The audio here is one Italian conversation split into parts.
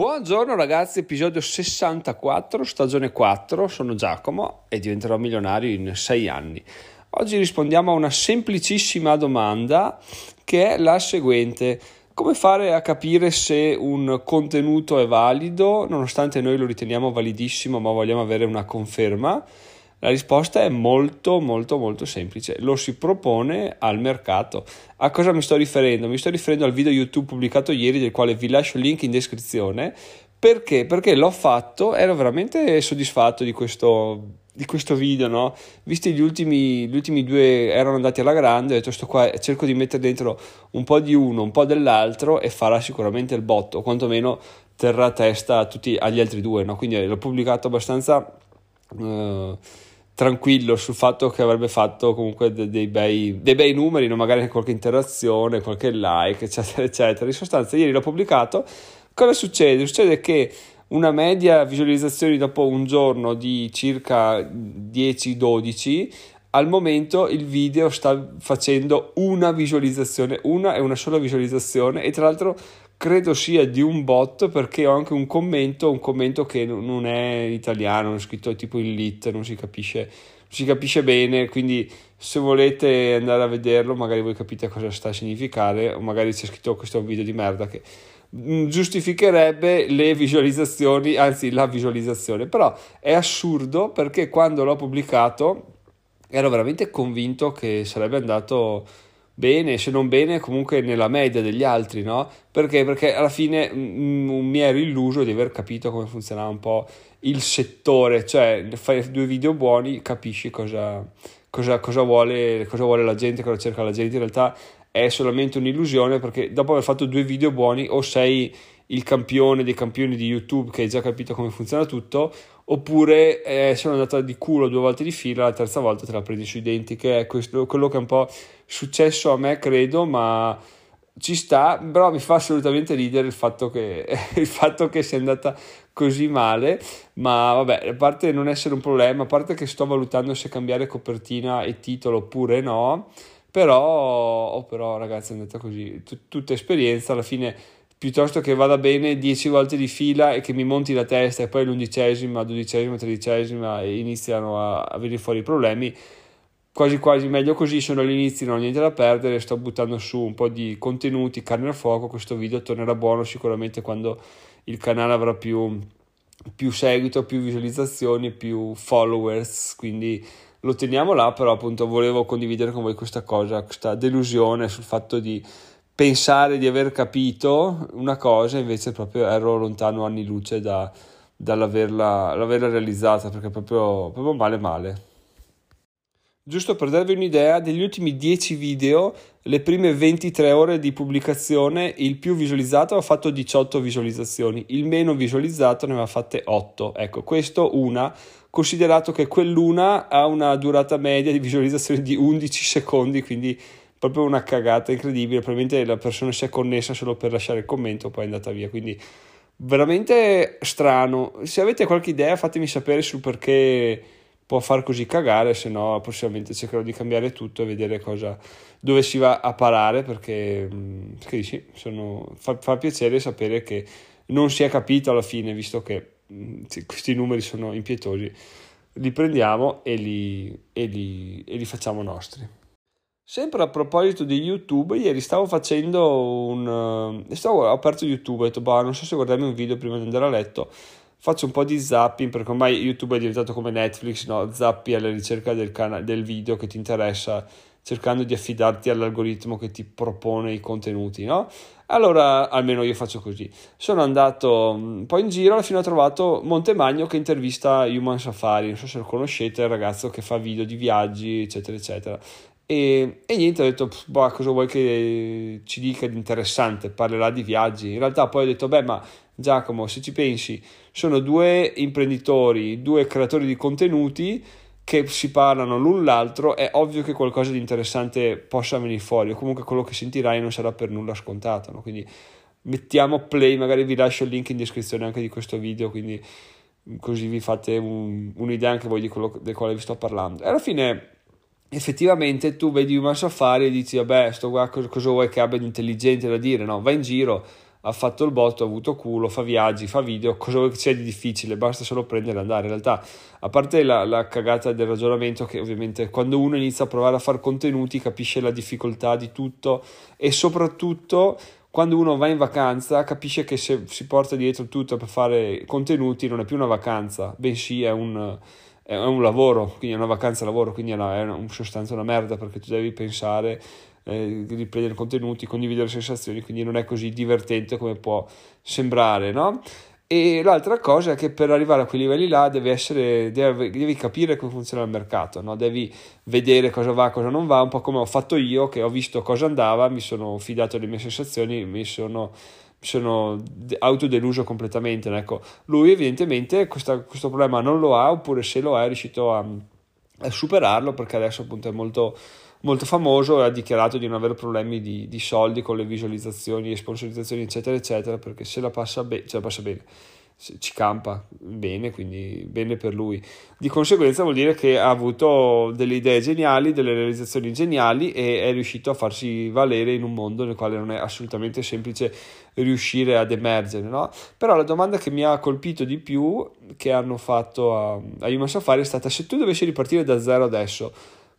Buongiorno ragazzi, episodio 64, stagione 4, sono Giacomo e diventerò milionario in 6 anni. Oggi rispondiamo a una semplicissima domanda che è la seguente. Come fare a capire se un contenuto è valido, nonostante noi lo riteniamo validissimo ma vogliamo avere una conferma? La risposta è molto molto molto semplice, lo si propone al mercato. A cosa mi sto riferendo? Mi sto riferendo al video YouTube pubblicato ieri del quale vi lascio il link in descrizione. Perché? Perché l'ho fatto, ero veramente soddisfatto di questo, di questo video, no? Visti gli ultimi, gli ultimi due erano andati alla grande, ho detto sto qua, cerco di mettere dentro un po' di uno, un po' dell'altro e farà sicuramente il botto, o quantomeno terrà testa tutti, agli altri due, no? Quindi l'ho pubblicato abbastanza... Uh, tranquillo sul fatto che avrebbe fatto comunque dei, dei, bei, dei bei, numeri, no? magari qualche interazione, qualche like, eccetera, eccetera. In sostanza, ieri l'ho pubblicato. Cosa succede? Succede che una media visualizzazioni dopo un giorno di circa 10-12 al momento il video sta facendo una visualizzazione, una e una sola visualizzazione e tra l'altro credo sia di un bot perché ho anche un commento, un commento che non è italiano, è scritto tipo in lit, non si capisce, non si capisce bene, quindi se volete andare a vederlo magari voi capite cosa sta a significare o magari c'è scritto questo video di merda che mm, giustificherebbe le visualizzazioni, anzi la visualizzazione, però è assurdo perché quando l'ho pubblicato ero veramente convinto che sarebbe andato bene, se non bene, comunque nella media degli altri, no? Perché? Perché alla fine m- m- mi ero illuso di aver capito come funzionava un po' il settore, cioè fai due video buoni, capisci cosa, cosa, cosa, vuole, cosa vuole la gente, cosa cerca la gente, in realtà è solamente un'illusione perché dopo aver fatto due video buoni o sei il campione dei campioni di YouTube che hai già capito come funziona tutto, oppure eh, sono andata di culo due volte di fila, la terza volta te la prendi sui denti, che è questo, quello che è un po' successo a me, credo, ma ci sta, però mi fa assolutamente ridere il fatto che, il fatto che sia andata così male, ma vabbè, a parte non essere un problema, a parte che sto valutando se cambiare copertina e titolo oppure no, però, oh, però ragazzi è andata così, Tut- tutta esperienza, alla fine piuttosto che vada bene 10 volte di fila e che mi monti la testa e poi l'undicesima, dodicesima, tredicesima e iniziano a, a venire fuori i problemi, quasi quasi meglio così, sono all'inizio, non ho niente da perdere, sto buttando su un po' di contenuti, carne al fuoco, questo video tornerà buono sicuramente quando il canale avrà più, più seguito, più visualizzazioni, più followers, quindi lo teniamo là, però appunto volevo condividere con voi questa cosa, questa delusione sul fatto di pensare di aver capito una cosa, invece proprio ero lontano anni luce da, dall'averla realizzata, perché proprio, proprio male male. Giusto per darvi un'idea, degli ultimi 10 video, le prime 23 ore di pubblicazione, il più visualizzato ha fatto 18 visualizzazioni, il meno visualizzato ne aveva fatte 8. Ecco, questo una, considerato che quell'una ha una durata media di visualizzazione di 11 secondi, quindi proprio una cagata incredibile. Probabilmente la persona si è connessa solo per lasciare il commento, poi è andata via. Quindi veramente strano. Se avete qualche idea, fatemi sapere sul perché può far così cagare, se no prossimamente cercherò di cambiare tutto e vedere cosa, dove si va a parare perché, mm, perché sì, sono, fa, fa, piacere sapere che non si è capito alla fine, visto che mm, questi numeri sono impietosi, li prendiamo e li, e li, e li facciamo nostri. Sempre a proposito di YouTube, ieri stavo facendo un... Eh, stavo, ho aperto YouTube e ho detto, bah, non so se guardarmi un video prima di andare a letto. Faccio un po' di zapping perché ormai YouTube è diventato come Netflix, no? Zappi alla ricerca del, cana- del video che ti interessa, cercando di affidarti all'algoritmo che ti propone i contenuti, no? Allora, almeno io faccio così. Sono andato un po' in giro, alla fine ho trovato Montemagno che intervista Human Safari, non so se lo conoscete, il ragazzo che fa video di viaggi, eccetera, eccetera. E, e, niente, ho detto, boh, cosa vuoi che ci dica di interessante? Parlerà di viaggi. In realtà poi ho detto, beh, ma Giacomo, se ci pensi, sono due imprenditori, due creatori di contenuti che si parlano l'un l'altro, è ovvio che qualcosa di interessante possa venire fuori, o comunque quello che sentirai non sarà per nulla scontato. No? Quindi mettiamo play, magari vi lascio il link in descrizione anche di questo video, quindi così vi fate un, un'idea anche voi di quello del quale vi sto parlando. E alla fine effettivamente tu vedi un safari e dici vabbè sto qua cosa, vuoi che abbia di intelligente da dire no vai in giro ha fatto il botto, ha avuto culo, fa viaggi, fa video, cosa vuoi che sia di difficile, basta solo prendere e andare. In realtà, a parte la, la, cagata del ragionamento, che ovviamente quando uno inizia a provare a fare contenuti capisce la difficoltà di tutto e soprattutto quando uno va in vacanza capisce che se si porta dietro tutto per fare contenuti non è più una vacanza, bensì è un, è un lavoro, quindi è una vacanza lavoro, quindi è, in sostanza una merda perché tu devi pensare eh, riprendere contenuti, condividere sensazioni, quindi non è così divertente come può sembrare, no? E l'altra cosa è che per arrivare a quei livelli là devi, essere, devi, devi capire come funziona il mercato, no? devi vedere cosa va, cosa non va, un po' come ho fatto io, che ho visto cosa andava, mi sono fidato delle mie sensazioni, mi sono, sono autodeluso completamente. Ecco, lui evidentemente questa, questo problema non lo ha, oppure se lo ha è riuscito a, a superarlo perché adesso appunto è molto molto famoso e ha dichiarato di non avere problemi di, di soldi con le visualizzazioni e sponsorizzazioni eccetera eccetera perché se la passa, be- la passa bene ci campa bene, quindi bene per lui. Di conseguenza vuol dire che ha avuto delle idee geniali, delle realizzazioni geniali e è riuscito a farsi valere in un mondo nel quale non è assolutamente semplice riuscire ad emergere. No? Però la domanda che mi ha colpito di più, che hanno fatto a, a Human Safari, è stata se tu dovessi ripartire da zero adesso,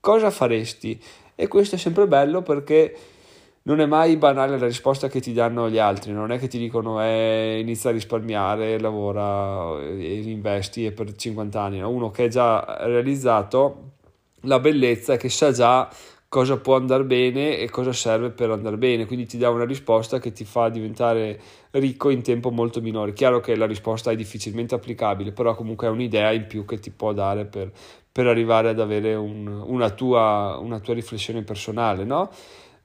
cosa faresti? E questo è sempre bello perché non è mai banale la risposta che ti danno gli altri, non è che ti dicono eh, inizia a risparmiare, lavora e investi per 50 anni, no? uno che è già realizzato la bellezza è che sa già cosa può andare bene e cosa serve per andare bene, quindi ti dà una risposta che ti fa diventare ricco in tempo molto minore. Chiaro che la risposta è difficilmente applicabile, però comunque è un'idea in più che ti può dare per, per arrivare ad avere un, una, tua, una, tua, riflessione personale, no?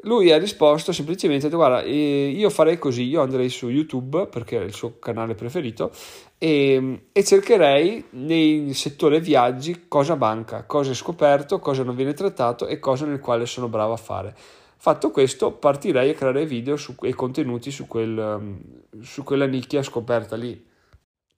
Lui ha risposto semplicemente, guarda, eh, io farei così, io andrei su YouTube, perché è il suo canale preferito, e, e cercherei nel settore viaggi cosa manca, cosa è scoperto, cosa non viene trattato e cosa nel quale sono bravo a fare. Fatto questo, partirei a creare video su, e contenuti su, quel, su quella nicchia scoperta lì,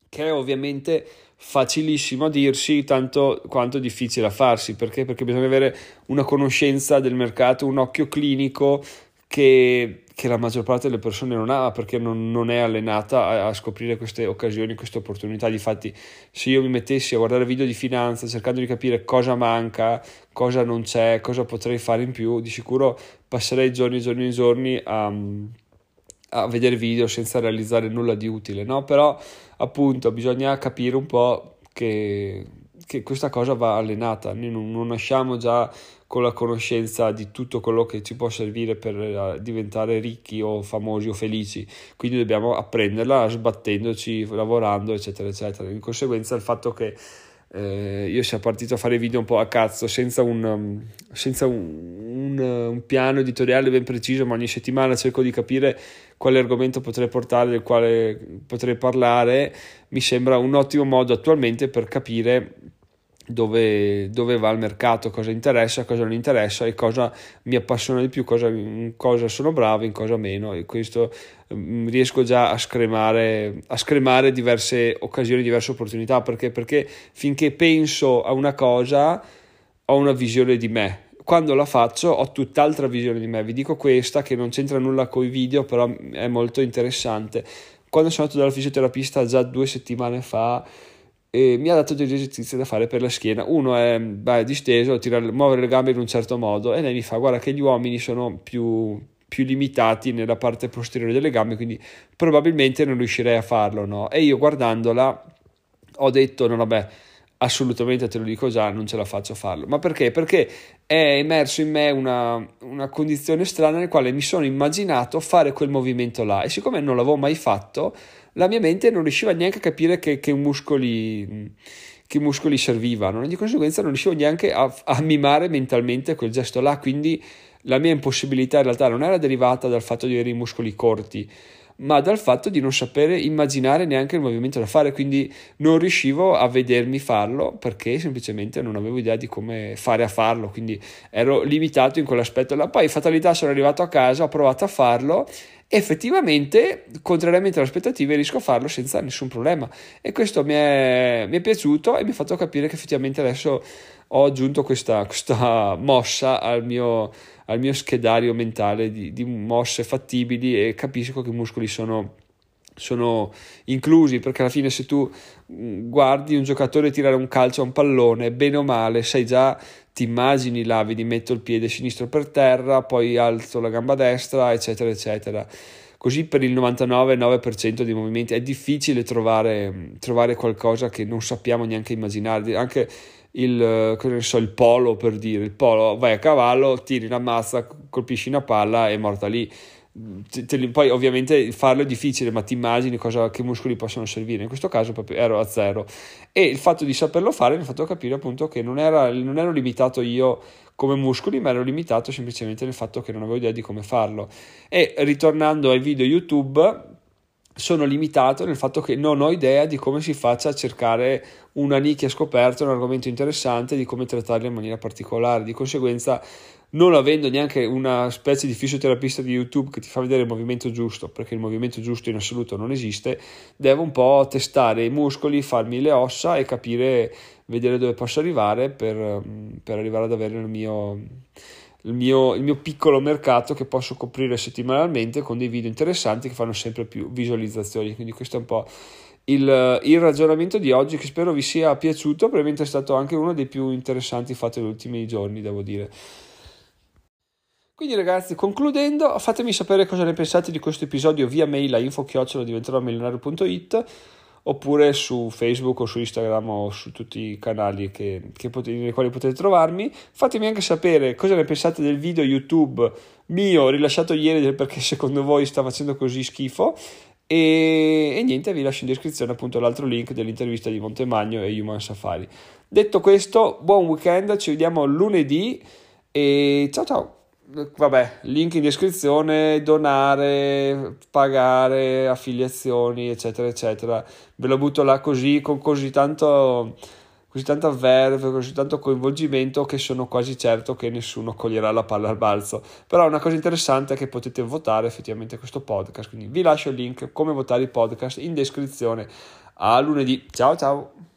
che è ovviamente facilissimo a dirsi tanto quanto difficile a farsi perché? perché bisogna avere una conoscenza del mercato un occhio clinico che, che la maggior parte delle persone non ha perché non, non è allenata a, a, scoprire queste occasioni, queste opportunità. Difatti, se io mi mettessi a guardare video di finanza cercando di capire cosa manca, cosa non c'è, cosa potrei fare in più, di sicuro passerei giorni e giorni e giorni a a vedere video senza realizzare nulla di utile, no? Però appunto bisogna capire un po' che, che questa cosa va allenata, noi non, non, nasciamo già con la conoscenza di tutto quello che ci può servire per uh, diventare ricchi o famosi o felici, quindi dobbiamo apprenderla sbattendoci, lavorando, eccetera, eccetera. In conseguenza il fatto che eh, io sia partito a fare video un po' a cazzo, senza un, um, senza un, un, un piano editoriale ben preciso, ma ogni settimana cerco di capire quale argomento potrei portare, del quale potrei parlare, mi sembra un ottimo modo attualmente per capire dove, dove, va il mercato, cosa interessa, cosa non interessa e cosa mi appassiona di più, cosa, in cosa sono bravo, in cosa meno. E questo um, riesco già a scremare, a scremare diverse occasioni, diverse opportunità, perché, perché finché penso a una cosa ho una visione di me, quando la faccio ho tutt'altra visione di me. Vi dico questa che non c'entra nulla con i video, però è molto interessante. Quando sono andato dal fisioterapista già due settimane fa, eh, mi ha dato degli esercizi da fare per la schiena. Uno è beh, disteso, tirare, muovere le gambe in un certo modo, e lei mi fa: Guarda, che gli uomini sono più, più limitati nella parte posteriore delle gambe, quindi probabilmente non riuscirei a farlo. No? E io guardandola ho detto: No, vabbè assolutamente te lo dico già, non ce la faccio a farlo. Ma perché? Perché è emerso in me una, una condizione strana nel quale mi sono immaginato fare quel movimento là e siccome non l'avevo mai fatto, la mia mente non riusciva neanche a capire che, che muscoli che muscoli servivano, e di conseguenza non riuscivo neanche a, a mimare mentalmente quel gesto là, quindi la mia impossibilità in realtà non era derivata dal fatto di avere i muscoli corti, ma dal fatto di non sapere immaginare neanche il movimento da fare, quindi non riuscivo a vedermi farlo perché semplicemente non avevo idea di come fare a farlo, quindi ero limitato in quell'aspetto. Poi fatalità sono arrivato a casa, ho provato a farlo effettivamente, contrariamente alle aspettative, riesco a farlo senza nessun problema. E questo mi è, mi è piaciuto e mi ha fatto capire che effettivamente adesso ho aggiunto questa, questa mossa al mio, al mio schedario mentale di, di mosse fattibili e capisco che i muscoli sono sono inclusi perché alla fine se tu mm, guardi un giocatore tirare un calcio a un pallone bene o male sai già ti immagini là vedi metto il piede sinistro per terra poi alzo la gamba destra eccetera eccetera. Così per il 99,9% dei movimenti è difficile trovare, trovare qualcosa che non sappiamo neanche immaginare. Anche il, so, il polo per dire il polo vai a cavallo tiri una mazza colpisci una palla e è morta lì te, poi ovviamente farlo è difficile, ma ti immagini cosa, che muscoli possono servire. In questo caso proprio ero a zero. E il fatto di saperlo fare mi ha fatto capire appunto che non, era, non ero limitato io come muscoli, ma ero limitato semplicemente nel fatto che non avevo idea di come farlo. E ritornando ai video YouTube, sono limitato nel fatto che non ho idea di come si faccia a cercare una nicchia scoperta, un argomento interessante, di come trattarlo in maniera particolare. Di conseguenza non avendo neanche una specie di fisioterapista di YouTube che ti fa vedere il movimento giusto, perché il movimento giusto in assoluto non esiste, devo un po' testare i muscoli, farmi le ossa e capire, vedere dove posso arrivare per, per arrivare ad avere il mio, il, mio, il mio piccolo mercato che posso coprire settimanalmente con dei video interessanti che fanno sempre più visualizzazioni. Quindi questo è un po' il, il, ragionamento di oggi che spero vi sia piaciuto, probabilmente è stato anche uno dei più interessanti fatti negli ultimi giorni, devo dire. Quindi ragazzi, concludendo, fatemi sapere cosa ne pensate di questo episodio via mail a info-diventerò-milionario.it oppure su Facebook o su Instagram o su tutti i canali che, che potete, nei quali potete trovarmi. Fatemi anche sapere cosa ne pensate del video YouTube mio rilasciato ieri perché secondo voi sta facendo così schifo. E, e, niente, vi lascio in descrizione appunto l'altro link dell'intervista di Montemagno e Human Safari. Detto questo, buon weekend, ci vediamo lunedì e ciao ciao! Vabbè, link in descrizione, donare, pagare, affiliazioni, eccetera, eccetera. Ve lo butto là così, con così tanto, così tanta verve, così tanto coinvolgimento che sono quasi certo che nessuno coglierà la palla al balzo. Però una cosa interessante è che potete votare effettivamente questo podcast, quindi vi lascio il link come votare il podcast in descrizione. A lunedì, ciao ciao!